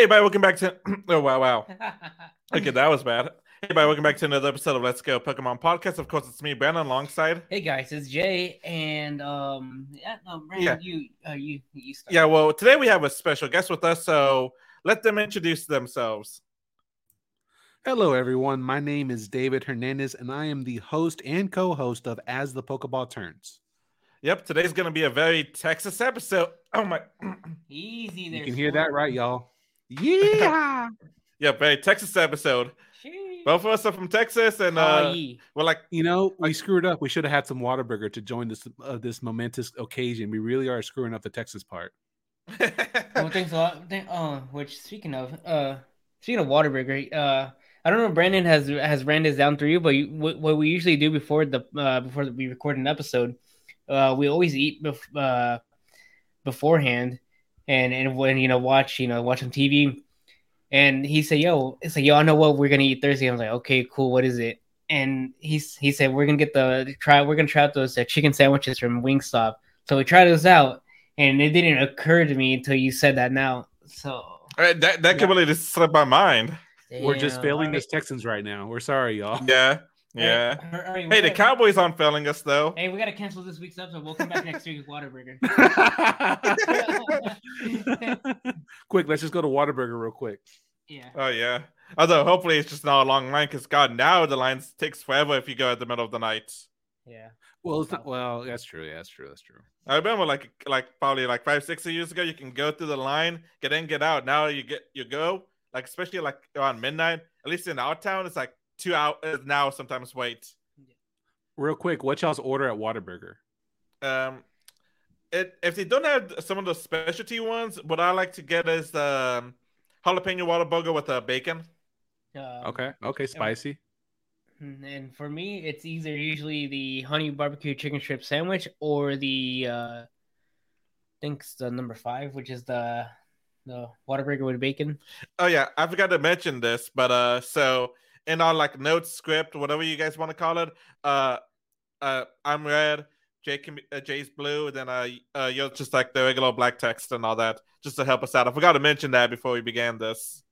Hey, everybody, welcome back to. oh, wow, wow. Okay, that was bad. Hey, everybody, welcome back to another episode of Let's Go Pokemon Podcast. Of course, it's me, Brandon, alongside. hey guys, it's Jay, and um, yeah, no, Brandon, Yeah. you, uh, you, you start. Yeah, well, today we have a special guest with us, so let them introduce themselves. Hello, everyone. My name is David Hernandez, and I am the host and co host of As the Pokeball Turns. Yep, today's going to be a very Texas episode. Oh, my. easy there. You can hear that, right, y'all? Yeah. yeah, very Texas episode. Sheesh. Both of us are from Texas, and Aw, uh, yee. we're like, you know, we screwed up. We should have had some Whataburger to join this uh, this momentous occasion. We really are screwing up the Texas part. Well, thanks a lot. Thank, uh, which speaking of, uh, speaking of Whataburger, uh, I don't know if Brandon has has ran this down through you, but you, what, what we usually do before the uh before we record an episode, uh, we always eat bef- uh beforehand, and and when you know watch you know watch some TV, and he said, "Yo, it's like yo, I know what we're gonna eat Thursday." I was like, "Okay, cool. What is it?" And he's he said, "We're gonna get the try. We're gonna try out those uh, chicken sandwiches from Wingstop." So we tried those out, and it didn't occur to me until you said that now. So All right, that, that Yeah. completely just slipped my mind. We're just Damn. failing Alright. as Texans right now. We're sorry, y'all. Yeah, yeah. Alright, alright, we Hey, the gotta- Cowboys aren't failing us, though. Hey, we gotta cancel this week's episode. We'll come back next week with Whataburger. quick, let's just go to Whataburger real quick. Yeah. Oh, yeah. Although, hopefully, it's just not a long line, because, God, now the lines takes forever if you go at the middle of the night. Yeah. Well, it's not. Well, that's true. Yeah, that's true. That's true. I remember like like probably like five six years ago, you can go through the line, get in, get out. Now you get you go like especially like around midnight. At least in our town, it's like two hours now. Sometimes wait. Real quick, what y'all's order at Whataburger? Um, it if they don't have some of the specialty ones, what I like to get is the um, jalapeno Whataburger with uh, bacon. Um, Okay. Okay. Spicy. And for me, it's either usually the honey barbecue chicken strip sandwich or the uh, I think it's the number five, which is the the Whataburger with bacon. Oh yeah, I forgot to mention this, but uh, so in our like notes script, whatever you guys want to call it, uh, uh, I'm red, Jay can be, uh, Jay's blue, and then uh, uh, you're just like the regular black text and all that, just to help us out. I forgot to mention that before we began this.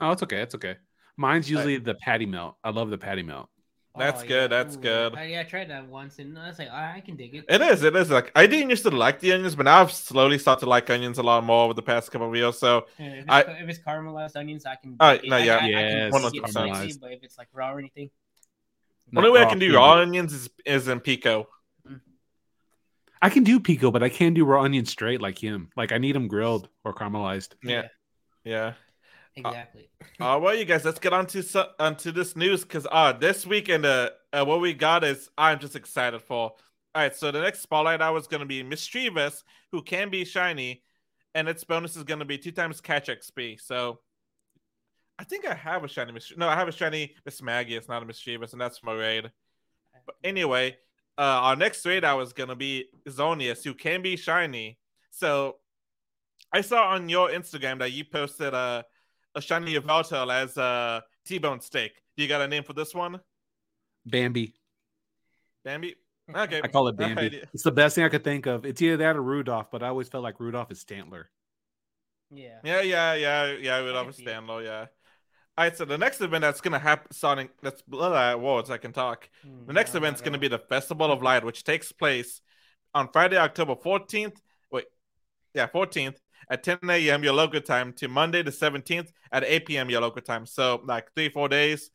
Oh, it's okay. It's okay. Mine's usually the patty melt. I love the patty melt. That's oh, good, that's good. I, yeah, I tried that once, and I was like, I, I can dig it. It is, it is like I didn't used to like the onions, but now I've slowly started to like onions a lot more over the past couple of years. So Yeah, If it's, I- if it's caramelized onions, I can. Oh, dig it. no, I- yeah. I, I, Yes, can see it spicy, caramelized. but if it's like raw or anything, the only way I can do raw onions is is in pico. Mm. I can do pico, but I can't do raw onions straight like him. Like I need them grilled or caramelized. Yeah, yeah. Exactly. Uh, well, you guys, let's get on to so- onto this news because uh, this weekend, uh, uh, what we got is I'm just excited for. All right, so the next spotlight hour is going to be Misdreavus, who can be shiny, and its bonus is going to be two times catch XP. So I think I have a shiny Miss. No, I have a shiny Mismagius. It's not a Misdreavus, and that's my raid. But anyway, uh, our next raid hour is going to be Zonius, who can be shiny. So I saw on your Instagram that you posted a a shiny Yveltal as a T-bone steak. Do you got a name for this one? Bambi. Bambi. Okay. I call it Bambi. Alright. It's the best thing I could think of. It's either that or Rudolph, but I always felt like Rudolph is Stantler. Yeah. Yeah, yeah, yeah, yeah. We love can see it. Yeah. All right. So the next event that's gonna happen, Sonic. That's blah, words I can talk. Hmm, The next event's gonna be the Festival of Light, which takes place on Friday, October fourteenth. Wait, yeah, fourteenth at 10 a.m. your local time to Monday the 17th at 8 p.m. your local time. So like three, four days.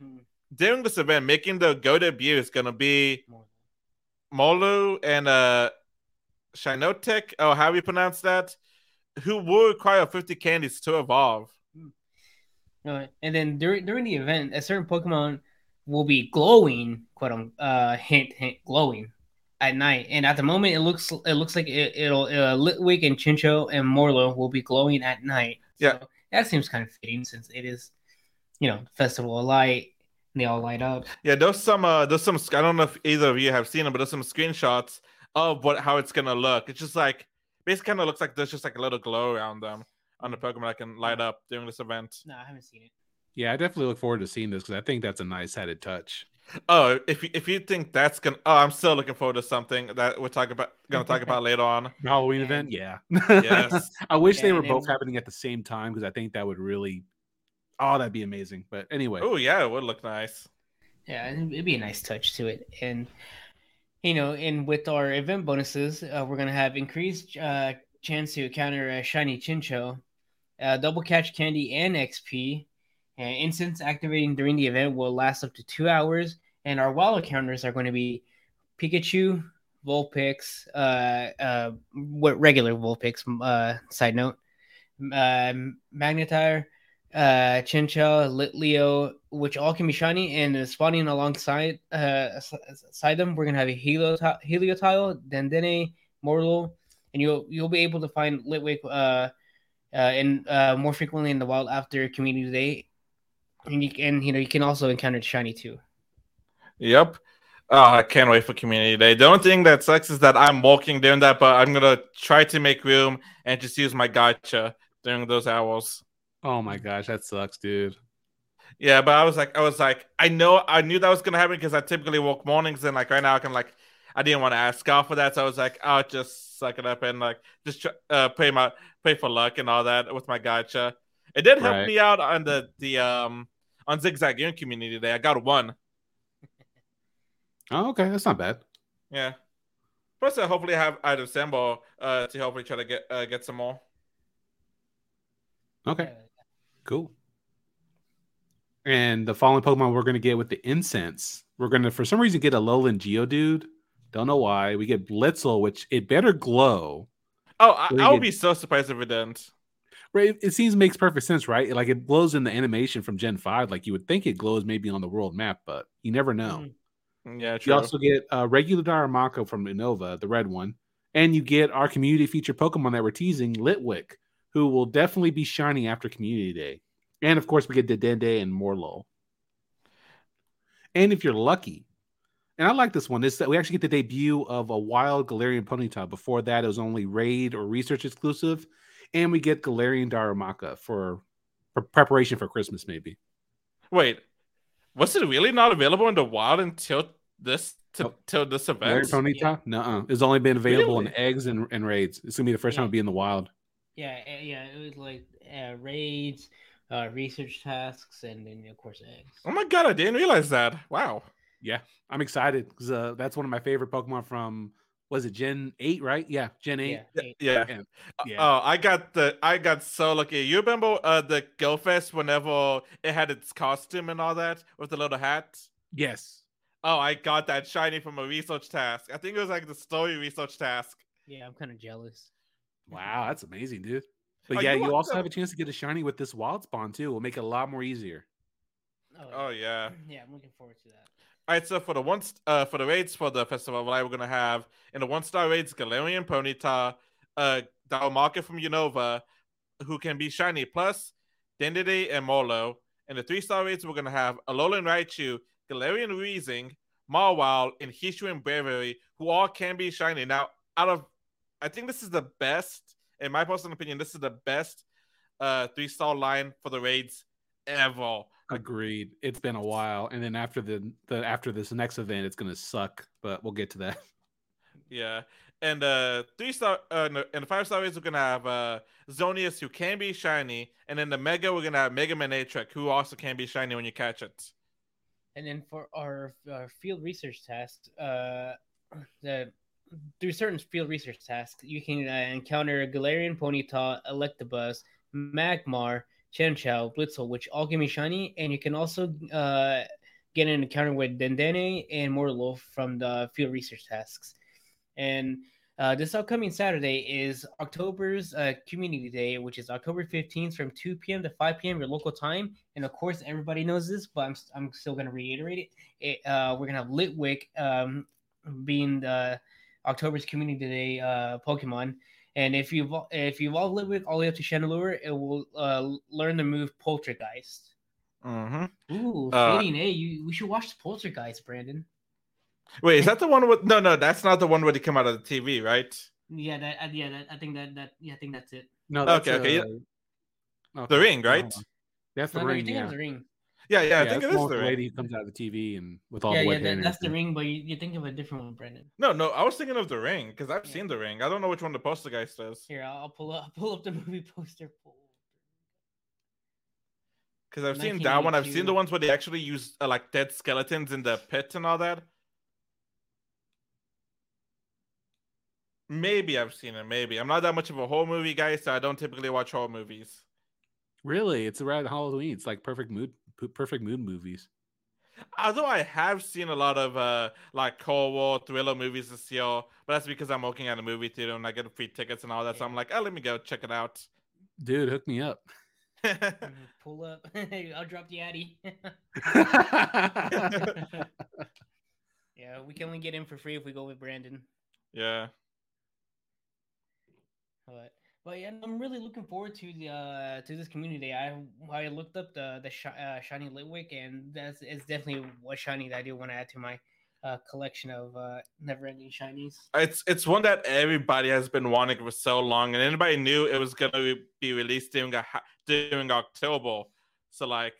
Hmm. During this event, making the go debut is gonna be Morelull and uh Shiinotic, oh how we pronounce that, who will require 50 candies to evolve. No, and then during during the event, a certain Pokemon will be glowing, quote unquote, uh, hint hint, glowing at night. And at the moment, it looks it looks like it, it'll uh, Litwick and Chinchou and Morelull will be glowing at night. Yeah. So that seems kind of fitting since it is, you know, Festival of Light. And they all light up. Yeah, there's some uh there's some I don't know if either of you have seen them, but there's some screenshots of what how it's gonna look. It's just like basically kind of looks like there's just like a little glow around them on the Pokemon that can light up during this event. No, I haven't seen it. Yeah, I definitely look forward to seeing this because I think that's a nice added touch. Oh, if you, if you think that's gonna, oh, I'm still looking forward to something that we're talking about, gonna talk about later on. Halloween And- event, yeah. Yes. I wish they were And both then- happening at the same time because I think that would really, oh, that'd be amazing. But anyway, Oh yeah, it would look nice. Yeah, it'd it'd be a nice touch to it, and you know, and with our event bonuses, uh, we're gonna have increased uh, chance to encounter a shiny Chinchou, uh, double catch candy, and XP. And instants activating during the event will last up to two hours, and our wild counters are going to be Pikachu, Vulpix, uh, uh, what regular Vulpix. Uh, side note, uh, Magnetar, uh Chinchou, Litleo, which all can be shiny, and uh, spawning alongside uh side them, we're gonna have a Helio Helioptile, Dedenne, Morelull, and you'll you'll be able to find Litwick uh uh and uh more frequently in the wild after Community Day, and you can you know you can also encounter shiny too. Yep. Oh, I can't wait for community day. The only thing that sucks is that I'm walking during that, but I'm gonna try to make room and just use my gotcha during those hours. oh my gosh, that sucks, dude. Yeah, but I was like, I was like, I know, I knew that was gonna happen because I typically walk mornings, and like right now, I can like, I didn't want to ask God for that, so I was like, I'll just suck it up and like just try, uh, pray my pay for luck and all that with my gotcha. It did help Right. me out on the the um on zigzag Game community day. I got one. Oh, okay, that's not bad. Yeah. Plus, I hopefully have item symbol uh to hopefully try to get uh, get some more. Okay, cool. And the following Pokemon we're gonna get with the incense, we're gonna for some reason get a Alolan Geodude. Don't know why. We get Blitzle, which it better glow. Oh, I, I would get- be so surprised if it didn't. Right, it, seems makes perfect sense, right? Like it glows in the animation from Gen Five. Like you would think it glows maybe on the world map, but you never know. Mhm. Yeah, You also get uh, regular Darumaka from Unova, the red one, and you get our community feature Pokemon that we're teasing, Litwick, who will definitely be shiny after Community Day. And of course, we get Dedenne and Morelull. And if you're lucky, and I like this one, is that we actually get the debut of a wild Galarian Ponyta. Before that, it was only raid or research exclusive, and we get Galarian Darumaka for, for preparation for Christmas, maybe. Wait, was it really not available in the wild until this to, Nope. till this Galarian event? Ponyta? No, it's only been available in eggs and, and raids. It's gonna be the first time Yeah. it'll be in the wild. Yeah, uh, yeah, it was like uh, raids, uh, research tasks, and then of course eggs. Oh my god, I didn't realize that. Wow. Yeah, I'm excited because uh, that's one of my favorite Pokemon from was it Gen eight, right? Yeah, Gen eight. Yeah, Yeah. eight. yeah. Yeah. Uh, Yeah. Oh, I got the I got so lucky. You remember uh the Go Fest whenever it had its costume and all that with the little hat? Yes. Oh, I got that shiny from a research task. I think it was like the story research task. Yeah, I'm kind of jealous. Wow, that's amazing, dude. But Oh, yeah, you you also the- have a chance to get a shiny with this wild spawn too. Will make it a lot more easier. Oh yeah. Yeah, I'm looking forward to that. All right, so for the one uh for the raids for the festival, what we're gonna have in the one star raids, Galarian Ponyta, uh Darumaka from Unova, who can be shiny, plus Dedenne and Morelull. In the three star raids, we're gonna have Alolan Raichu, Galarian Weezing, Marwile, and Hisuian Braviary, who all can be shiny. Now, out of I think this is the best, in my personal opinion, this is the best uh three star line for the raids ever. Agreed. It's been a while, and then after the the after this next event, it's gonna suck. But we'll get to that. Yeah. And uh three star uh no, and the five star raids we're gonna have uh Zonius who can be shiny, and then the Mega we're gonna have Mega Manectric who also can be shiny when you catch it. And then for our, our field research tasks, uh, the through certain field research tasks, you can uh, encounter Galarian Ponyta, Electabuzz, Magmar, Chinchou, Blitzle, which all give me shiny, and you can also uh, get an encounter with Dedenne and Morelull from the field research tasks. And uh, this upcoming Saturday is October's uh, Community Day, which is October 15th from 2 p.m. to 5 p.m. your local time. And of course, everybody knows this, but I'm, I'm still going to reiterate it. it uh, we're going to have Litwick um, being the October's Community Day uh, Pokemon. And if you evol- if you evolve Litwick all the way up to Chandelure, it will uh, learn the move Poltergeist. Mm-hmm. Ooh, Uh, fitting, eh? You, we should watch Poltergeist, Brandon. Wait, is that the one with no no, that's not the one where they come out of the TV, right? Yeah, that uh, yeah, that, I think that that yeah, I think that's it. No, Okay, okay, yeah. uh, The ring, right? on. That's the No, no, you ring. think it Yeah. was a ring. Yeah, yeah, I think it that's is one with the the ring. lady who comes out of the TV and with all yeah, the yeah, white hair. that, and that's the ring, but you, you think of a different one, Brandon. No, no, I was thinking of the ring because I've Yeah. seen the ring. I don't know which one the poster guy says Here, I'll, I'll pull up, pull up the movie poster. Because I've seen that one. I've seen the ones where they actually use uh, like dead skeletons in the pit and all that. Maybe I've seen it. Maybe I'm not that much of a horror movie guy, so I don't typically watch horror movies. Really, it's around Halloween. It's like perfect mood, p- perfect mood movies. Although I have seen a lot of uh like Cold War thriller movies this year, but that's because I'm working at a movie theater and I get free tickets and all that. So I'm like, oh, let me go check it out. Dude, hook me up. Pull up. I'll drop the addy. yeah, we can only get in for free if we go with Brandon. yeah. But but yeah, I'm really looking forward to the uh, to this community. I I looked up the the shi- uh, shiny Litwick, and that's it's definitely what shiny that I do want to add to my uh, collection of uh, never-ending shinies. It's it's one that everybody has been wanting for so long, and anybody knew it was gonna be released during a, ha- during October. So like,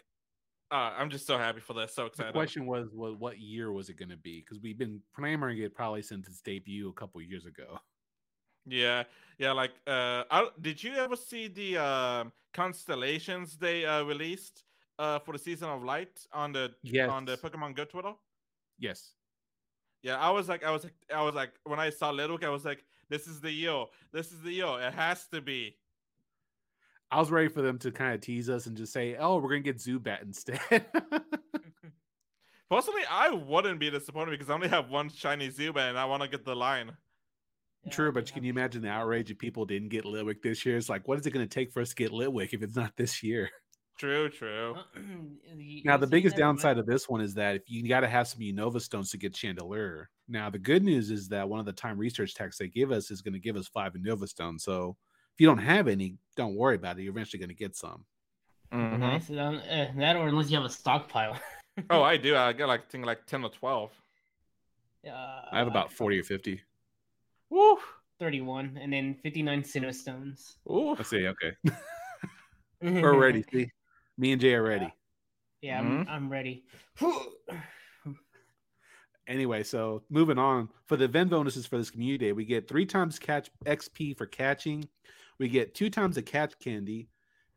uh, I'm just so happy for this. So excited. the question was, what, what year was it going to be? Because we've been clamoring it probably since its debut a couple years ago. Yeah, yeah. Like, uh, I, did you ever see the um constellations they uh, released uh for the season of light on the Yes. on the Pokemon Go Twitter? Yes. Yeah, I was like, I was like, I was like, when I saw Little, I was like, this is the year. This is the year. It has to be. I was ready for them to kind of tease us and just say, "Oh, we're gonna get Zubat instead." Personally, I wouldn't be disappointed because I only have one shiny Zubat and I want to get the line. Yeah, True, but do can you imagine the outrage if people didn't get Litwick this year? It's like, what is it going to take for us to get Litwick if it's not this year? True, true. Uh, Now, the biggest that in my- downside of this one is that if you got to have some Unova stones to get Chandelure. Now, the good news is that one of the time research texts they give us is going to give us five Unova stones. So if you don't have any, don't worry about it. You're eventually going to get some. Mhm. Nice. Um, uh, that or unless you have a stockpile. Oh, I do. I got like I think like ten or twelve. uh, I have about 40 or 50. Woo, 31 and then 59 Sinnoh stones. Ooh. Let's see. Okay. We're ready. See, me and Jay are ready. Yeah, I'm, Mhm. I'm ready. Anyway, so moving on for the event bonuses for this community day, we get three times catch XP for catching. We get two times a catch candy.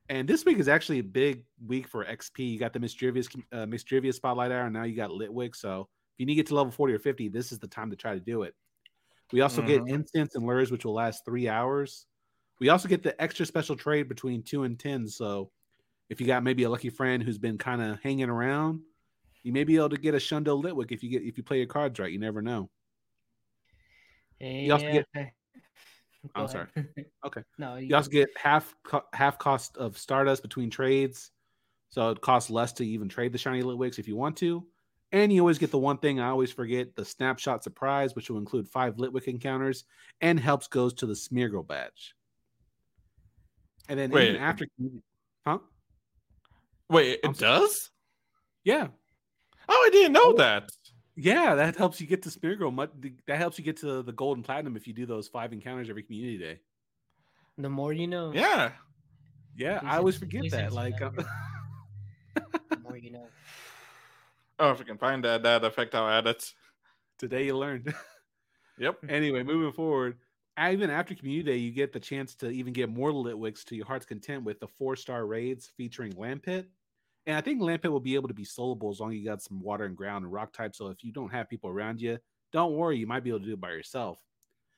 And this week is actually a big week for XP. You got the Misdreavus uh, Misdreavus Spotlight Hour, and now you got Litwick. So if you need to get to level 40 or 50, this is the time to try to do it. We also Mhm. get instants and lures, which will last three hours. We also get the extra special trade between two and 10. So if you got maybe a lucky friend who's been kind of hanging around, you may be able to get a Shundo Litwick if you get if you play your cards right. You never know. You also get- I'm sorry. Okay. No, You also get half co- half cost of Stardust between trades, so it costs less to even trade the shiny Litwicks if you want to. And you always get the one thing I always forget: the snapshot surprise, which will include five Litwick encounters and helps goes to the Smeargle badge. And then Wait. even after, huh? Wait, I'm it does? Yeah, Oh, I didn't know that. yeah, that helps you get to Smeargle. That helps you get to the gold and platinum if you do those five encounters every community day. the more you know. Yeah. Yeah, Please I always forget that. Like, uh, The more you know. Oh, if we can find that that effect, I'll add it. today you learned. Yep. anyway, moving forward, even after community day, you get the chance to even get more Litwicks to your heart's content with the four star raids featuring Lampent. And I think Lampent will be able to be soloable as long as you got some water and ground and rock type. So if you don't have people around you, don't worry, you might be able to do it by yourself.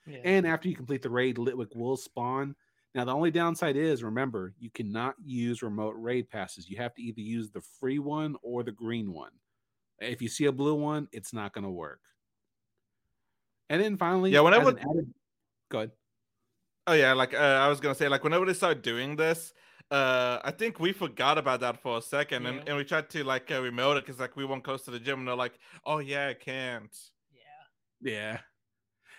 Yeah. And after you complete the raid, Litwick will spawn. Now, the only downside is remember, you cannot use remote raid passes. You have to either use the free one or the green one. If you see a blue one, it's not going to work. And then finally, Yeah, whenever- as an added- go ahead. Oh yeah, like uh, I was gonna say, like whenever they start doing this, uh, I think we forgot about that for a second, and, Yeah. and we tried to like uh, remote it because like we weren't close to the gym, and they're like, "Oh yeah, I can't." yeah. Yeah.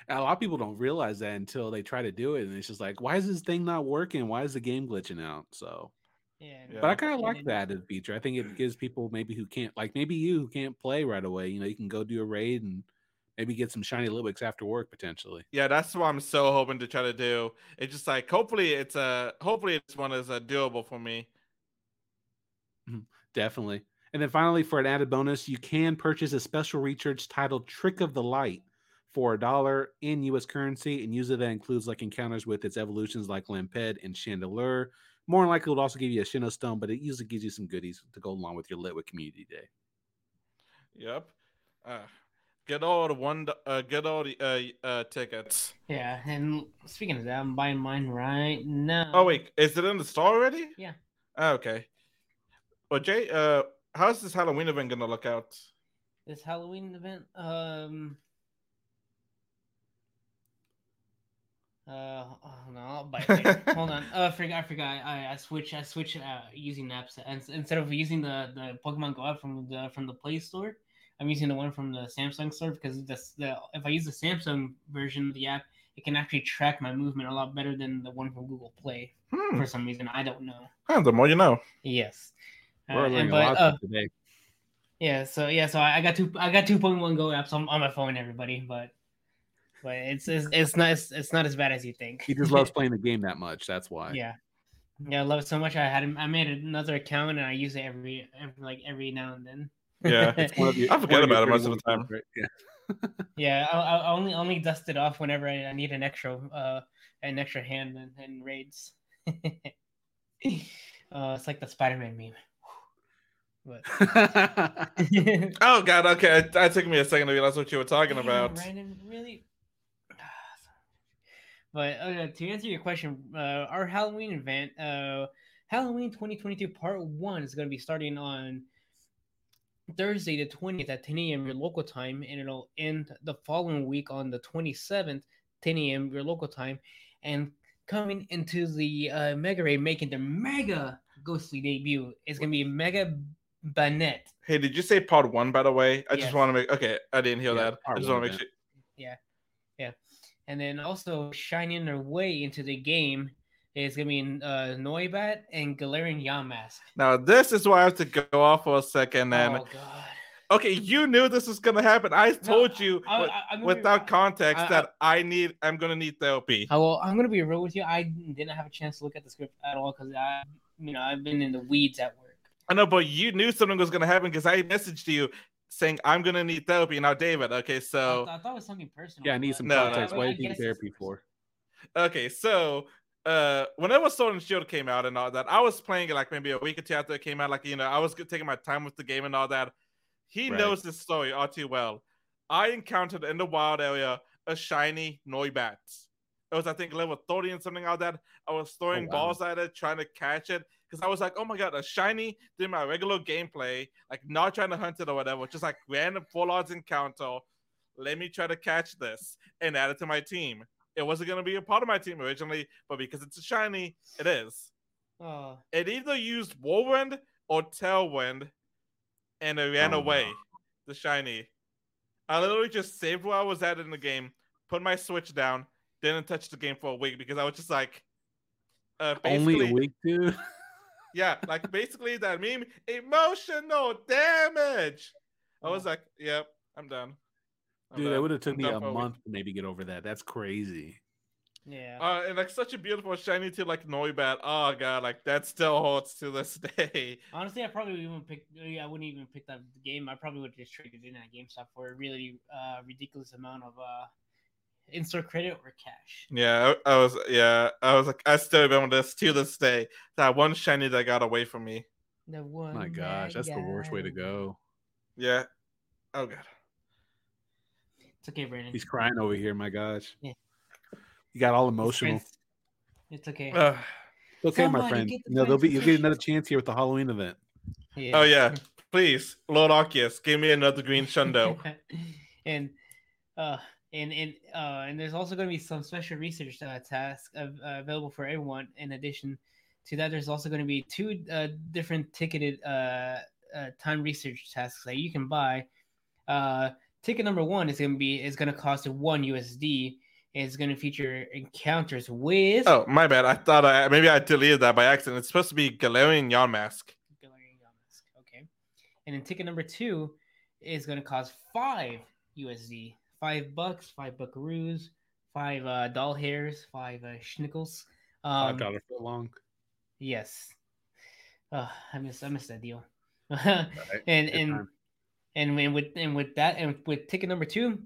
And a lot of people don't realize that until they try to do it. And it's just like, why is this thing not working? Why is the game glitching out? So, Yeah. Yeah. but I kind of like then- that as a feature. I think it gives people maybe who can't, like maybe you who can't play right away, you know, you can go do a raid and maybe get some shiny Litwicks after work potentially. Yeah, that's what I'm so hoping to try to do. It's just like hopefully it's a uh, hopefully this one is uh, doable for me. Definitely. And then finally, for an added bonus, you can purchase a special recharge titled Trick of the Light for a dollar in US currency. And usually that includes like encounters with its evolutions like Lampent and Chandelure. More than likely, it would also give you a Sinnoh Stone, but it usually gives you some goodies to go along with your Litwick Community Day. Yep. Uh, get all the one. Uh, get all the uh, uh tickets. Yeah, and speaking of that, I'm buying mine right now. Oh wait, is it in the store already? Yeah. Oh, okay. Well, Jay, uh, how's this Halloween event gonna look out? This Halloween event, um, uh, oh, no, I'll later. hold on. Uh, I forgot. I forgot. I, I switch. I switch uh, using apps, and instead of using the the Pokemon Go app from the from the Play Store, I'm using the one from the Samsung store because this the if I use the Samsung version of the app, it can actually track my movement a lot better than the one from Google Play Hmm. for some reason. I don't know. Huh, the more you know. Yes. Uh, We're and- learning a but, lot uh, today. yeah, so yeah, so I, I got two I got two point one Go apps on, on my phone, everybody, but but it's it's, it's not it's, it's not as bad as you think. He just loves playing the game that much. That's why. yeah. Yeah, I love it so much. I had I made another account and I use it every, every like every now and then. Yeah, It's your- I forget one of your about it most of the time. right? Yeah. yeah, I, I only only dust it off whenever I, I need an extra uh an extra hand in, in raids. uh, it's like the Spider Man meme. But Oh god, okay. It, it took me a second to realize what you were talking Damn, about. Brandon, really? But uh, to answer your question, uh, our Halloween event, uh, Halloween 2022 Part 1 is going to be starting on Thursday, the 20th at 10 a.m. your local time, and it'll end the following week on the 27th, 10 a.m. your local time. And coming into the uh, Mega Raid, making their mega ghostly debut, is going to be Mega Banette. Hey, did you say part one by the way? I Yes. just want to make okay. I didn't hear Yeah, that. I just want to make sure. Yeah, sure. And then also shining their way into the game is gonna be uh, Noibat and Galarian Yamask. Now this is where I have to go off for a second. And oh god! okay, you knew this was gonna happen. I told you I- I- I'm be- without context that I need. I'm gonna need therapy. I will, I'm gonna be real with you. I didn't have a chance to look at the script at all because I, you know, I've been in the weeds at work. I know, but you knew something was gonna happen because I messaged you saying I'm gonna need therapy. Now, David. Okay, I, so th- I thought it was something personal. Yeah, I need some No, no, context. but Why do you need therapy for? okay, so uh, whenever Sword and Shield came out and all that, I was playing it like maybe a week or two after it came out. Like you know, I was taking my time with the game and all that. He Right. knows this story all too well. I encountered in the wild area a shiny Noibat. It was I think level 30 and something like that. I was throwing wow. balls at it, trying to catch it. Because I was like, oh my god, a shiny doing my regular gameplay, like not trying to hunt it or whatever, just like random full odds encounter. Let me try to catch this and add it to my team. It wasn't gonna be a part of my team originally, but because it's a shiny, it is. Oh, It either used Whirlwind or Tailwind, and it ran Oh, away. no. The shiny. I literally just saved where I was at in the game, put my Switch down, didn't touch the game for a week because I was just like, uh, basically, Only a week, dude. yeah, like basically that meme, emotional damage. I was like, yep, I'm done. I'm Dude, done. that would have took I'm me a for month to maybe get over that. That's crazy. yeah. Uh, and like such a beautiful shiny to like Noibat. Oh god, like that still holds to this day. Honestly, I probably even pick. I wouldn't even pick that game. I probably would have just traded in at GameStop for a really uh, ridiculous amount of uh, in-store credit or cash. Yeah, I, I was. Yeah, I was like, I still remember this to this day. That one shiny that got away from me. The one. My gosh, that that's the worst way to go. Yeah. Oh god. It's okay, Brandon. He's crying over here. My gosh. Yeah. You got all emotional. It's okay. Ugh. It's okay, my Somebody friend. get the No, there'll be you'll get another chance here with the Halloween event. yeah. Oh yeah. Please, Lord Arceus, give me another green Shundo. and uh and and uh and there's also going to be some special research uh, tasks uh, available for everyone in addition to that there's also going to be two uh, different ticketed uh, uh time research tasks that you can buy uh ticket number one is going to be is going to cost one usd it's going to feature encounters with oh, my bad. I thought I maybe I deleted that by accident. It's supposed to be Galarian Yamask. Galarian Yamask. Okay. And then ticket number two is going to cost five USD, five bucks, five buckaroos, five uh, doll hairs, five uh, schnickels. Five Um, dollar foot long. yes. Uh, I miss I miss that deal. and Good and time. and with and with that and with ticket number two,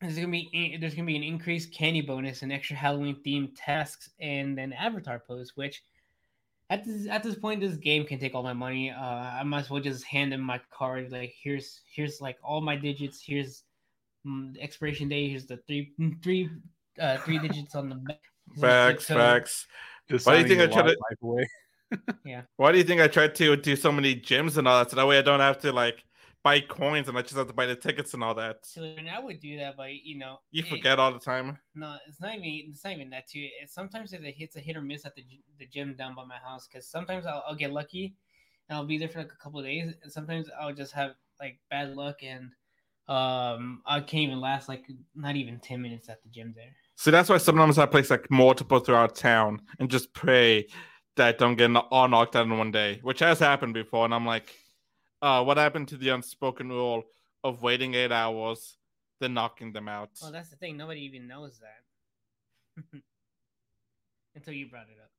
there's gonna be there's gonna be an increased candy bonus and extra Halloween themed tasks and an avatar pose, which at this at this point this game can take all my money. Uh, I might as well just hand them my card. Like here's here's like all my digits. Here's the expiration date. is the three three uh three digits on the back. Facts, So- facts. Just Why do you think I your tried to- life away. Why do you think I tried to do so many gyms and all that? So that way I don't have to like buy coins and I just have to buy the tickets and all that. So and I would do that, but you know, You it- forget all the time. No, it's not even. It's not even that too. It's sometimes it's a, it's a hit or miss at the the gym down by my house because sometimes I'll, I'll get lucky and I'll be there for like a couple of days, and sometimes I'll just have like bad luck and um I can't even last like not even ten minutes at the gym there. So that's why sometimes I place like multiple throughout town and just pray that I don't get all knocked out in one day, which has happened before. And I'm like, uh, what happened to the unspoken rule of waiting eight hours, then knocking them out? Well, that's the thing. Nobody even knows that until you brought it up.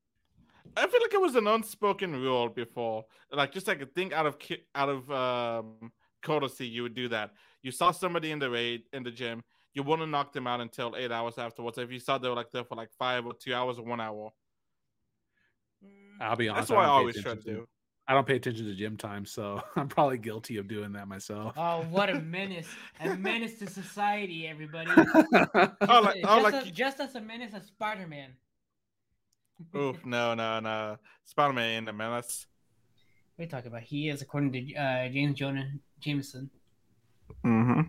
I feel like it was an unspoken rule before, like just like a thing out of out of um, courtesy, you would do that. You saw somebody in the raid in the gym, you wouldn't knock them out until eight hours afterwards. If you saw they were like there for like five or two hours or one hour, I'll be honest. that's what I don't pay always try to attention do. I don't pay attention to gym time, so I'm probably guilty of doing that myself. Oh, what a menace! A menace to society, everybody. Oh, like, just, oh, like as, just as a menace as Spider Man. Oof, no, no, no. Spider Man ain't a menace. What are you talking about? He is, according to uh, James Jonah Jameson. Mm-hmm.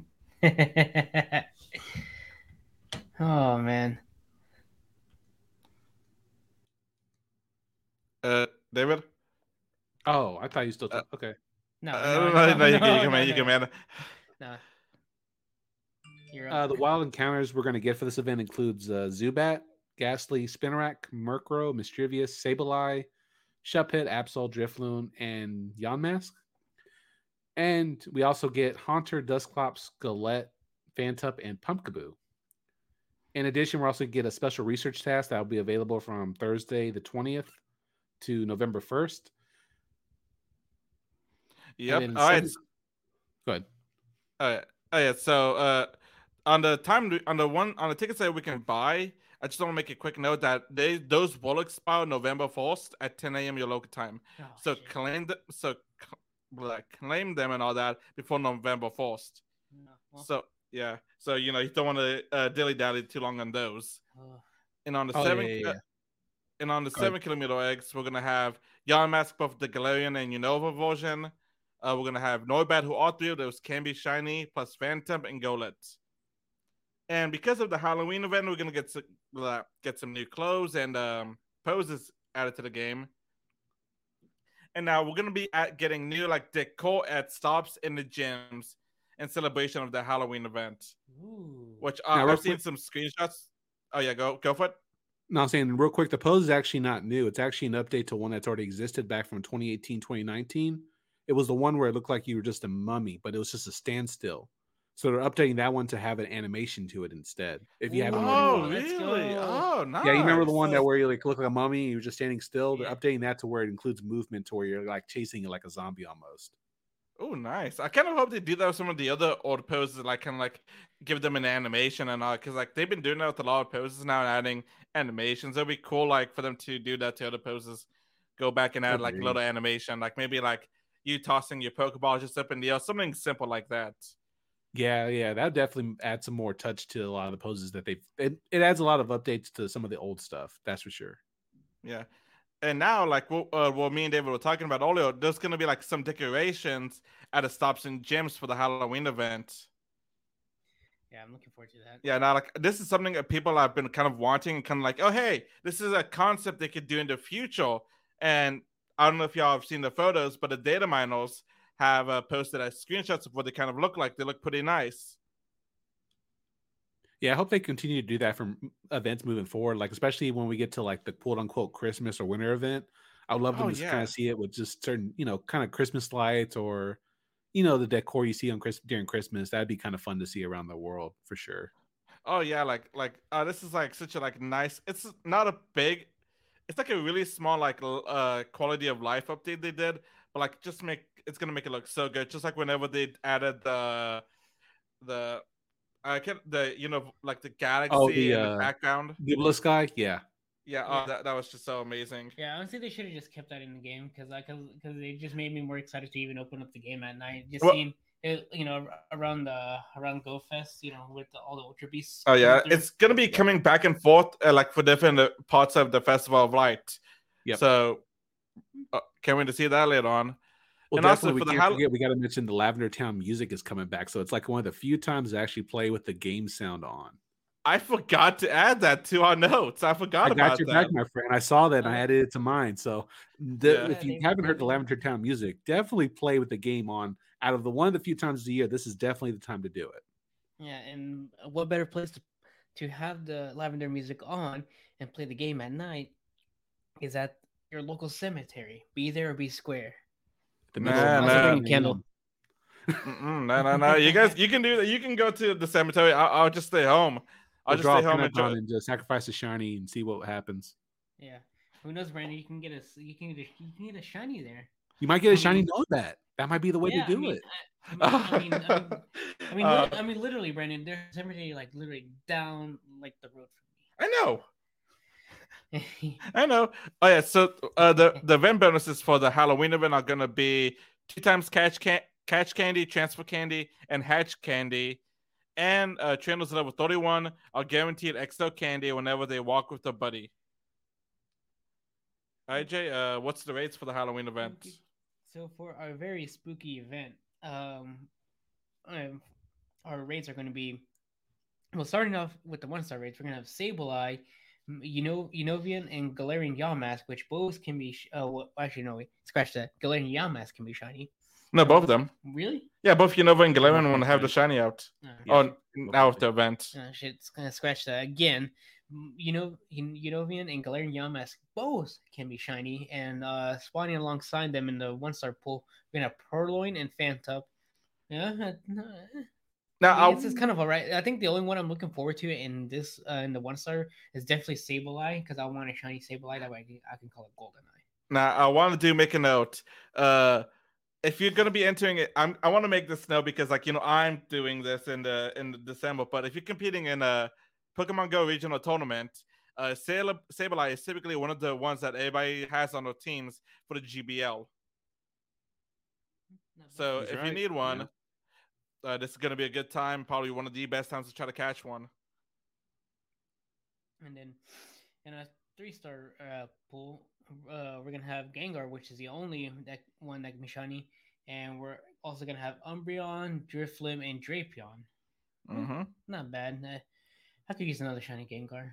oh man. Uh, David? oh, I thought you still. Uh, okay. No, Uh, no, no, no, no, you no, can, you can, no, man, you no. can, man. No. You're Uh, the wild encounters we're going to get for this event includes uh, Zubat, Gastly, Spinarak, Murkrow, Misdreavus, Sableye, Shuppet, Absol, Drifloon, and Yamask. And we also get Haunter, Dusclops, Golett, Phantump, and Pumpkaboo. In addition, we're also get a special research task that will be available from Thursday the 20th to November 1st. Yep. then All right. seven- Go ahead. Uh, oh yeah. So uh, on the time on the one on the tickets that we can buy, I just want to make a quick note that they those will expire November first at 10 a.m. your local time. Oh, So shit. claim the, so c- like claim them and all that before November first. No, well, So yeah. So you know you don't want to uh, dilly dally too long on those. oh, And on the Oh, seven yeah, yeah, yeah. and on the Go ahead. seven kilometer eggs, we're gonna have Yamask both the Galarian and Unova version. Uh, we're gonna have Noibat, who all three of those can be shiny, plus Phantom and Golett. And because of the Halloween event, we're gonna get some, uh, get some new clothes and um, poses added to the game. And now we're gonna be at getting new like decor at stops in the gyms in celebration of the Halloween event. ooh. Which uh, I've seen quick- some screenshots. Oh yeah, go go for it. No, I'm saying real quick, the pose is actually not new. It's actually an update to one that's already existed back from 2018, 2019. It was the one where it looked like you were just a mummy, but it was just a standstill. So they're updating that one to have an animation to it instead. If you haven't Ooh, already Oh, really? Oh, nice. Yeah, you remember the one that where you like look like a mummy and you're just standing still? They're Yeah. updating that to where it includes movement to where you're like chasing it like a zombie almost. Oh, nice. I kind of hope they do that with some of the other old poses, like kind of like give them an animation and all, because like they've been doing that with a lot of poses now and adding animations. It'd be cool, like for them to do that to other poses. Go back and add like a little animation, like maybe like you tossing your Pokeball just up in the air, something simple like that. Yeah, yeah, that definitely adds some more touch to a lot of the poses that they've. It, it adds a lot of updates to some of the old stuff. That's for sure. Yeah. And now, like what, uh, what me and David were talking about earlier, there's gonna be like some decorations at the stops and gyms for the Halloween event. Yeah, I'm looking forward to that. Yeah, now like this is something that people have been kind of wanting, kind of like, oh hey, this is a concept they could do in the future. And I don't know if y'all have seen the photos, but the data miners have uh, posted as screenshots of what they kind of look like. They look pretty nice. Yeah, I hope they continue to do that from events moving forward. Like especially when we get to like the quote unquote Christmas or winter event. I would love them Oh, to yeah. kind of see it with just certain, you know, kind of Christmas lights or, you know, the decor you see on Chris during Christmas. That'd be kind of fun to see around the world for sure. Oh yeah, like like uh, this is like such a like nice. It's not a big it's like a really small like uh quality of life update they did, but like just make it's gonna make it look so good. Just like whenever they added the the I can't the you know like the galaxy Oh, the, in the uh, background. Nebula Sky, yeah. Yeah, Yeah. Oh, that, that was just so amazing. Yeah, honestly, they should have just kept that in the game because I because they just made me more excited to even open up the game at night. Just Well- seeing it, you know, around the around Go Fest, you know, with the, all the Ultra Beasts. Oh yeah, through. it's gonna be coming back and forth uh, like for different uh, parts of the Festival of Light. Yeah. So uh, can't wait to see that later on. Well, And also definitely, for we the can't Hall- forget we got to mention the Lavender Town music is coming back. So it's like one of the few times I actually play with the game sound on. I forgot to add that to our notes. I forgot I about got your that. back, my friend. I saw that and I Oh. added it to mine. So the, Yeah. if you haven't heard the Lavender Town music, definitely play with the game on. Out of the one of the few times a year, this is definitely the time to do it. Yeah, and what better place to to have the lavender music on and play the game at night is at your local cemetery. Be there or be square. The Nah, middle of nah. the Bring a night. candle. No, no, no. You guys, you can do that. You can go to the cemetery. I'll, I'll just stay home. I'll We'll just stay home and enjoy. and just sacrifice a shiny and see what happens. Yeah. Who knows, Brandon? You can get a you can get a, you can get a shiny there. You might get a I shiny mean- knowing that. That might be the way Yeah, to do I mean, it. I, I mean, I mean, I mean, I mean, Uh, lit- I mean, literally, Brandon. There's cemetery like literally down like the road from me. I know. Oh yeah. So uh, the the event bonuses for the Halloween event are gonna be two times catch can catch candy, transfer candy, and hatch candy. And uh, trainers level 31 are guaranteed extra candy whenever they walk with a buddy. Jay, uh, what's the rates for the Halloween event? So for our very spooky event, um, um our rates are going to be well. Starting off with the one star rates, we're going to have Sableye, you know, Unovian, and Galarian Yamask, which both can be. Sh- uh, well, actually, no, wait, scratch that. Galarian Yamask can be shiny. No, both of them. Really? Yeah, both Unova and Galarian Both want to have the shiny out. Uh, Yeah. Oh, now of the event. uh, shit, it's gonna scratch that again. M- You know, Unovian and Galarian Yamask both can be shiny, and uh, spawning alongside them in the one star pool, we're gonna have Purrloin and Phantump. Yeah, no, Now, I mean, I'll, this is kind of alright. I think the only one I'm looking forward to in this uh, in the one star is definitely Sableye because I want a shiny Sableye that way I can, I can call it Goldeneye. Now I want to do make a note. Uh, if you're gonna be entering it, I'm I want to make this note because like you know I'm doing this in the in December. But if you're competing in a Pokemon Go regional tournament, uh, Sableye, Sableye is typically one of the ones that everybody has on their teams for the GBL. So He's if you need one, yeah. Uh, this is gonna be a good time. Probably one of the best times to try to catch one. And then in a three star uh, pool, uh, we're gonna have Gengar, which is the only that one that can be shiny, and we're also gonna have Umbreon, Drifblim, and Drapion. hmm Not bad. Uh, I could use another shiny Gengar.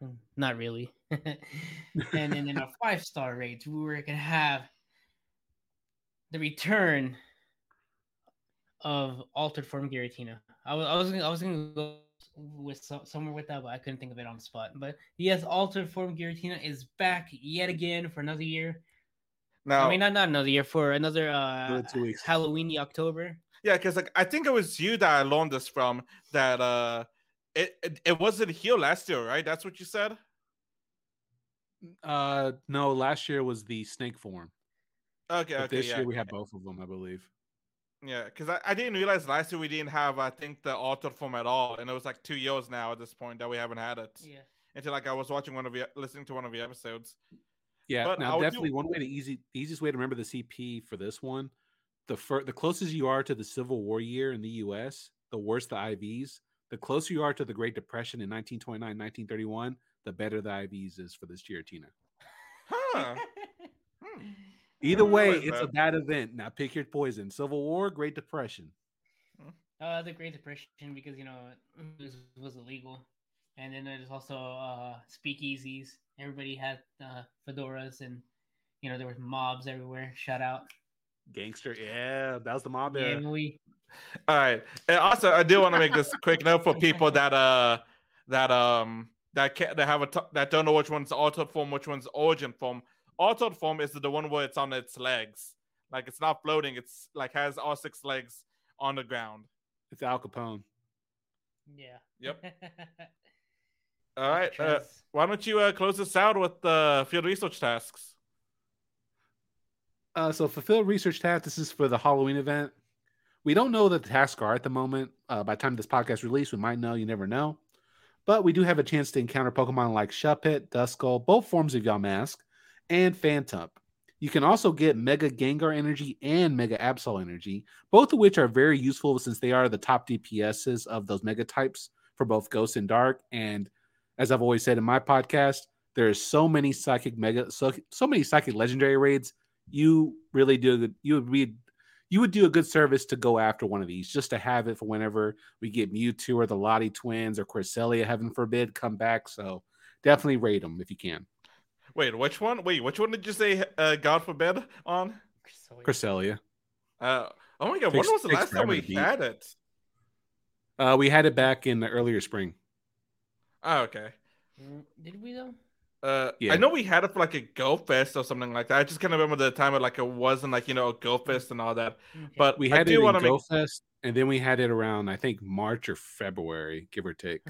Hmm, Not really. and then in our five star rates, we were gonna have the return of altered form Giratina. I was I was gonna, I was gonna go with so, somewhere with that, but I couldn't think of it on the spot. But yes, altered form Giratina is back yet again for another year. Now, I mean, not not another year for another uh Another two weeks. Halloweeny October. Yeah, because like I think it was you that I learned this from. That uh, it it, it wasn't here last year, right? That's what you said. Uh, no, last year was the snake form. Okay, But okay, this yeah, year we have both of them, I believe. Yeah. Because I, I didn't realize last year we didn't have I think the altered form at all, and it was like two years now at this point that we haven't had it. Yeah. Until like I was watching one of the listening to one of the episodes. Yeah, But I now would do- definitely one way to easy the easiest way to remember the CP for this one, the fir- the closest you are to the Civil War year in the U.S., the worse the IVs. The closer you are to the Great Depression in 1929, 1931, the better the IVs is for this year, Tina. Huh. Hmm. Either way, what is it's a bad event. Now pick your poison: Civil War, Great Depression. Uh, the Great Depression because you know it was, was illegal, and then there's also uh speakeasies. Everybody had uh, fedoras, and you know there was mobs everywhere. Shout out, Gangster, yeah, that was the mob yeah, era. we All right. And also, I do want to make this quick note for people that uh that um that can't that have a t- that don't know which one's altered form, which one's origin form. Altered form is the one where it's on its legs, like it's not floating. It's like has all six legs on the ground. It's Al Capone. yeah. Yep. All right. Uh, why don't you uh, close this out with the field research tasks? Uh, so fulfill research tasks. This is for the Halloween event. We don't know what the tasks are at the moment. Uh, by the time this podcast release, we might know. You never know. But we do have a chance to encounter Pokemon like Shuppet, Duskull, both forms of Yamask, and Phantump. You can also get Mega Gengar energy and Mega Absol energy, both of which are very useful since they are the top DPSs of those Mega types for both Ghost and Dark. And as I've always said in my podcast, there's so many psychic mega so, so many psychic legendary raids. You really do you would be you would do a good service to go after one of these just to have it for whenever we get Mewtwo or the Lati twins or Cresselia, heaven forbid, come back. So definitely raid them if you can. Wait, which one? Wait, which one did you say? Uh, God forbid on? So- Cresselia. Uh, oh my god, Takes- when was the last time we had it? Uh, we had it back in the earlier spring. Oh, okay. Mm, Did we though? Uh, Yeah. I know we had it for like a Go Fest or something like that. I just kind of remember the time it like it wasn't like you know a Go Fest and all that. Okay. But We I had do it in want to make GoFest, and then we had it around I think March or February, give or take.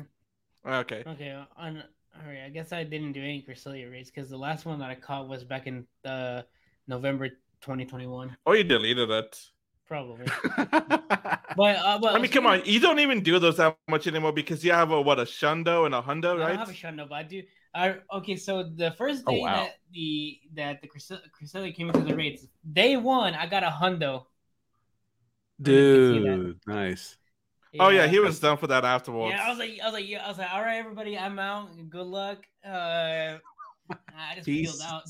okay. Okay, on all right. I guess I didn't do any Cresselia raids because the last one that I caught was back in uh, November 2021, Oh, you deleted it. probably. But uh, but I mean, come on, you don't even do those that much anymore because you have a what a Shundo and a Hundo, I right? don't have a Shundo, but I do. I okay. So the first Oh, day wow. that the that the Cresselia Cresselia came into the raids, day one, I got a Hundo. Dude, nice. Oh yeah, he was done for that afterwards. Yeah, I was like, I was like, yeah, I was like, all right, everybody, I'm out. Good luck. Uh, I just Peace. peeled out.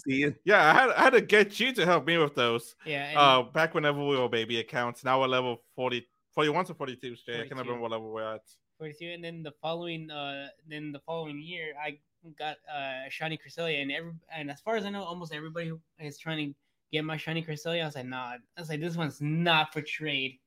Yeah, I had, I had to get you to help me with those. Yeah. Uh, back whenever we were baby accounts. Now we're level 40, 41 to 42, Jay. I can't 42. remember what level we're at. 42, and then the following uh then the following year I got uh shiny Cresselia and every and as far as I know almost everybody is trying to get my shiny Cresselia. I was like, nah. I was like, this one's not for trade.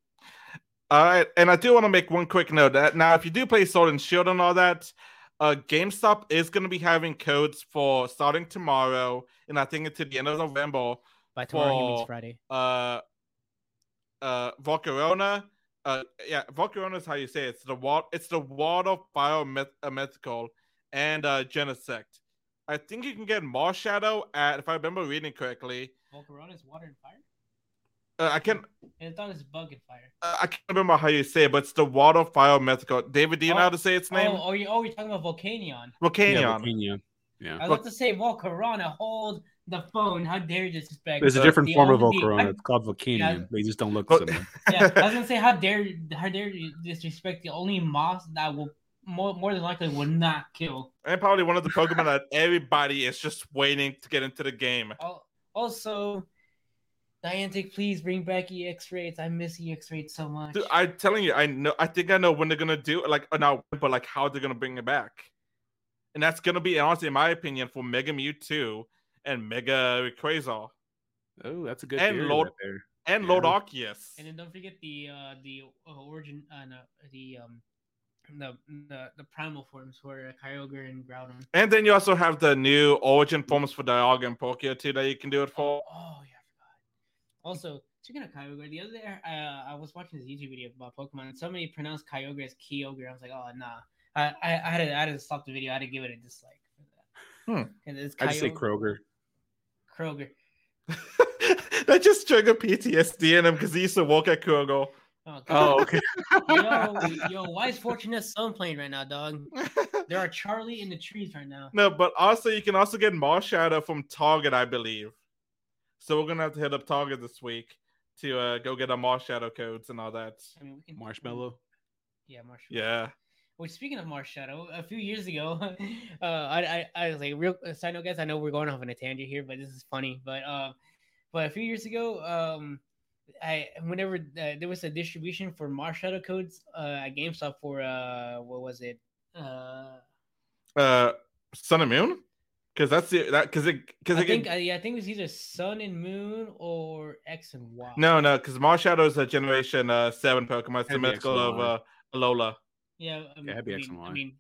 All right, and I do want to make one quick note that now, if you do play Sword and Shield and all that, uh, GameStop is going to be having codes for starting tomorrow, and I think until the end of November. By tomorrow he means Friday. Uh, uh, Volcarona. Uh, yeah, Volcarona is how you say it. It's the water. It's the water biomythical and uh, Genesect. I think you can get Marshadow at, if I remember reading correctly. Volcarona is water and fire? Uh, I can And I thought it's bug and fire. uh, I can't remember how you say it, but it's the water fire mythical. David, do you know Oh, how to say its name? Oh, oh, you, oh, you're talking about Volcanion. Volcanion. Yeah, Volcanion. Yeah. I was about to say Volcarona. Hold the phone. How dare you disrespect? There's a different the form of Volcarona. I- It's called Volcanion. Yeah. They just don't look But- similar. yeah, I was gonna say how dare how dare you disrespect the only moss that will more more than likely will not kill. and probably one of the Pokemon that everybody is just waiting to get into the game. Also, Niantic, please bring back EX raids. I miss EX raids so much. Dude, I'm telling you, I know. I think I know when they're gonna do it, like uh, now, but like how they're gonna bring it back, and that's gonna be honestly, in my opinion, for Mega Mewtwo and Mega Rayquaza Oh, that's a good And Lord- right there. and Yeah. Lord Arceus. and then don't forget the uh the uh, origin uh no, the um the the the primal forms for Kyogre and Groudon. And then you also have the new Origin forms for Dialga and Palkia too that you can do it for. Oh yeah, I forgot. Also, speaking of Kyogre, the other day uh, I was watching this YouTube video about Pokemon, and somebody pronounced Kyogre as Kyogre. I was like, oh nah. I, I, I had to I had to stop the video. I had to give it a dislike for that. Hmm. it's I say Kroger. Kroger. that just triggered PTSD in him because he used to walk at Kroger. Oh, Oh, okay. yo, yo, why is Fortunate Son playing right now, dog? There are Charlie in the trees right now. no, but also you can also get Marshadow from Target, I believe. So we're gonna have to hit up Target this week to uh, go get our Marshadow codes and all that. I mean, we can Marshmallow. Yeah, Marshmallow. Yeah. Which speaking of Marshadow, a few years ago, uh, I, I I was like real side note, guys. I know we're going off on a tangent here, but this is funny. But uh, but a few years ago, um, I whenever uh, there was a distribution for Marshadow codes uh, at GameStop for uh, what was it? Uh, Uh, Sun and Moon, because that's the that because it because I it think uh, yeah, I think it was either Sun and Moon or X and Y. no no because Marshadow is a Generation uh seven Pokemon. It's the That'd mythical of and Y. uh Alola. Yeah, I mean, it'd be I X mean, and I Y. mean,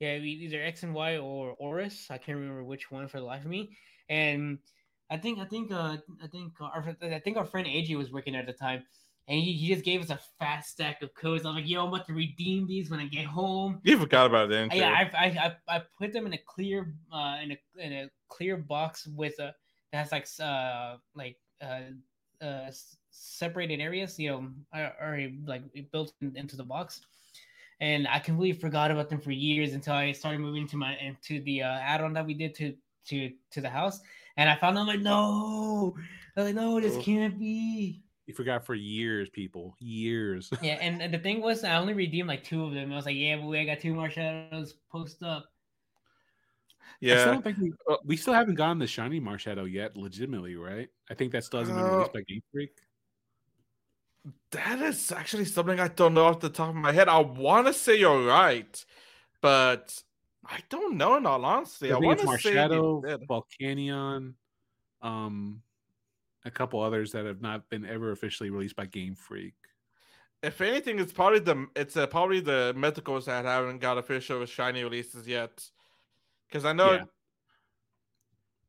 yeah, it'd be either X and Y or ORAS. I can't remember which one for the life of me. And I think, I think, uh, I think our, I think our friend AJ was working at the time, and he, he just gave us a fast stack of codes. I'm like, yo, I'm about to redeem these when I get home. You forgot about them. Yeah, I, I, I, I put them in a clear uh in a in a clear box with a that has like uh like uh uh separated areas, you know, already like built in, into the box. And I completely forgot about them for years until I started moving to my into the uh, add-on that we did to to to the house, and I found them like no, I was like no, this Oh. can't be. You forgot for years, people. Years. Yeah, and, and the thing was, I only redeemed like two of them. I was like, yeah, boy, I got two more shadows post up. Yeah, I still don't think we, Uh, we still haven't gotten the shiny Marshadow yet, legitimately, right? I think that still hasn't been Uh, released by Game Freak. That is actually something I don't know off the top of my head. I want to say you're right, but I don't know. In all honesty, I, I want it's to say Marshadow. Volcanion, um, a couple others that have not been ever officially released by Game Freak. If anything, it's probably the it's uh, probably the mythicals that haven't got official shiny releases yet. Because I know, Yeah.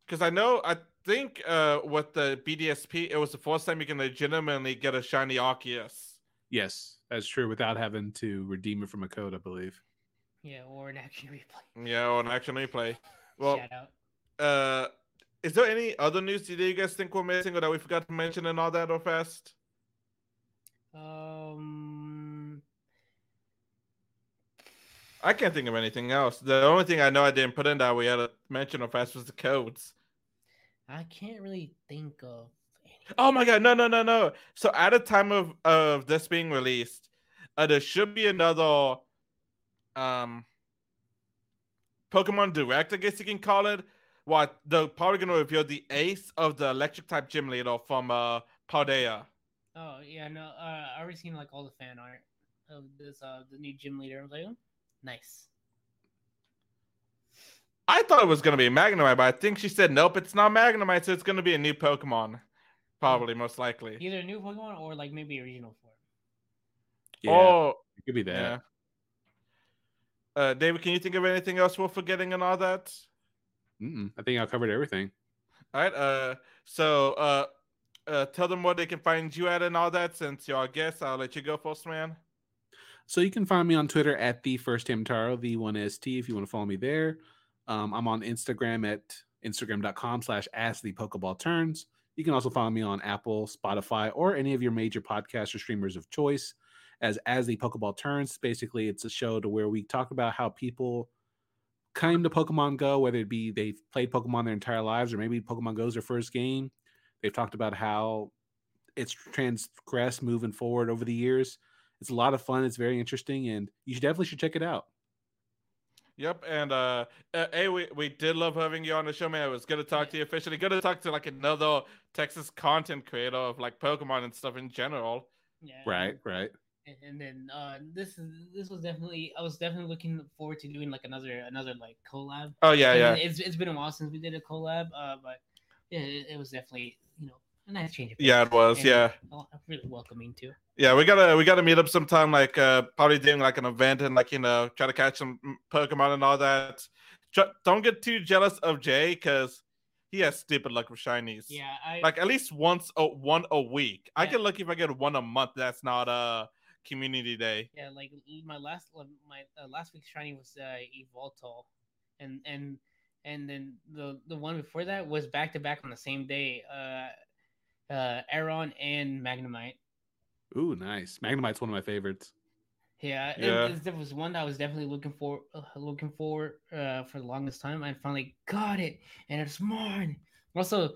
because I know, I think uh with the BDSP, it was the first time you can legitimately get a shiny Arceus. Yes, that's true. Without having to redeem it from a code, I believe. Yeah, or an action replay. Yeah, or an action replay. Well, Shout out. uh, is there any other news that you guys think we're missing or that we forgot to mention and all that or fast? Um, I can't think of anything else. The only thing I know I didn't put in that we had to mention or fast was the codes. I can't really think of. Any. Oh my god, no, no, no, no. So at the time of of this being released, uh, there should be another um Pokemon Direct, I guess you can call it. What they're probably gonna reveal the ace of the electric type gym leader from uh Paldea. Oh yeah, no. Uh, I already seen like all the fan art of this. Uh, the new gym leader. I was like, oh, nice. I thought it was gonna be Magnemite, but I think she said nope, it's not Magnemite, so it's gonna be a new Pokemon. Probably, most likely. Either a new Pokemon or like maybe a regional form. Yeah, Oh, it could be that. yeah. Uh, David, can you think of anything else we're forgetting and all that? Mm-mm. I think I covered everything. All right. Uh, so uh, uh, tell them where they can find you at and all that. Since you're our guest, I'll let you go first, man. So you can find me on Twitter at the first Hamtaro, the one ST, if you want to follow me there. Um, I'm on Instagram at instagram.com slash as the Pokeball turns. You can also follow me on Apple, Spotify, or any of your major podcast or streamers of choice as as the Pokeball turns. Basically, it's a show to where we talk about how people came to Pokemon Go, whether it be they've played Pokemon their entire lives or maybe Pokemon Go is their first game. They've talked about how it's transgressed moving forward over the years. It's a lot of fun. It's very interesting, and you should definitely should check it out. Yep. And uh, uh, hey, we, we did love having you on the show, man. It was good to talk to you officially. Good to talk to like another Texas content creator of like Pokemon and stuff in general. Yeah. Right, right. And, then uh, this is this was definitely I was definitely looking forward to doing like another another like collab. Oh yeah, And yeah. It's it's been a while since we did a collab. Uh, but yeah, it, it was definitely you know a nice change of. Yeah, it was. And, Yeah. uh, really welcoming too. Yeah, we gotta we gotta meet up sometime, like uh probably doing like an event and like you know try to catch some mm, Pokemon and all that. Don't get too jealous of Jay because he has stupid luck with shinies. Yeah, I like at least once a one a week. I get lucky if I get one a month. That's not a community day. Yeah, like my last my uh, last week's shiny was uh, Evoltol, and and and then the the one before that was back to back on the same day. Uh, uh, Aron and Magnemite. Ooh, nice. Magnemite's one of my favorites. Yeah, it- Yeah. there was one that I was definitely looking for, uh, looking for uh, for the longest time. I finally got it, and it's mine. Also,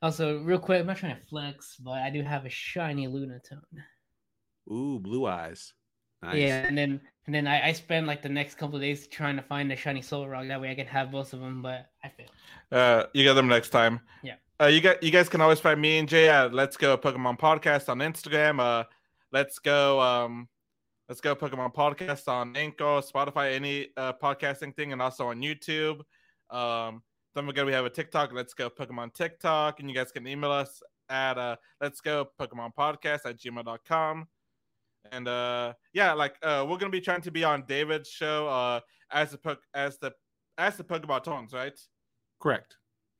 also real quick, I'm not trying to flex, but I do have a shiny Lunatone. Ooh, blue eyes. Nice. Yeah, and then and then I, I spent like the next couple of days trying to find a shiny Solrock. That way I can have both of them, but I failed. Uh, you get them next time. Yeah. Uh, you got you guys can always find me and Jay at Let's Go Pokemon Podcast on Instagram. Uh, Let's Go um, Let's Go Pokemon Podcast on Anchor, Spotify, any uh, podcasting thing, and also on YouTube. Um, don't forget we have a TikTok. Let's Go Pokemon TikTok, and you guys can email us at uh, Let's Go Pokemon Podcast at gmail.com. And uh, yeah, like uh, we're gonna be trying to be on David's show uh, as the po- as the as the Pokemon Tones, right? Correct.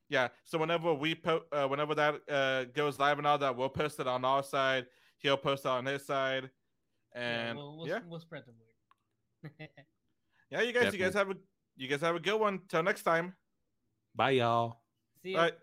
Yeah. So whenever we po- uh, whenever that uh, goes live and all that, we'll post it on our side. he'll post it on his side. And we'll, we'll, yeah, we'll spread the word. yeah, you guys, you guys have a you guys have a good one. Till next time. Bye, y'all. See All ya. right.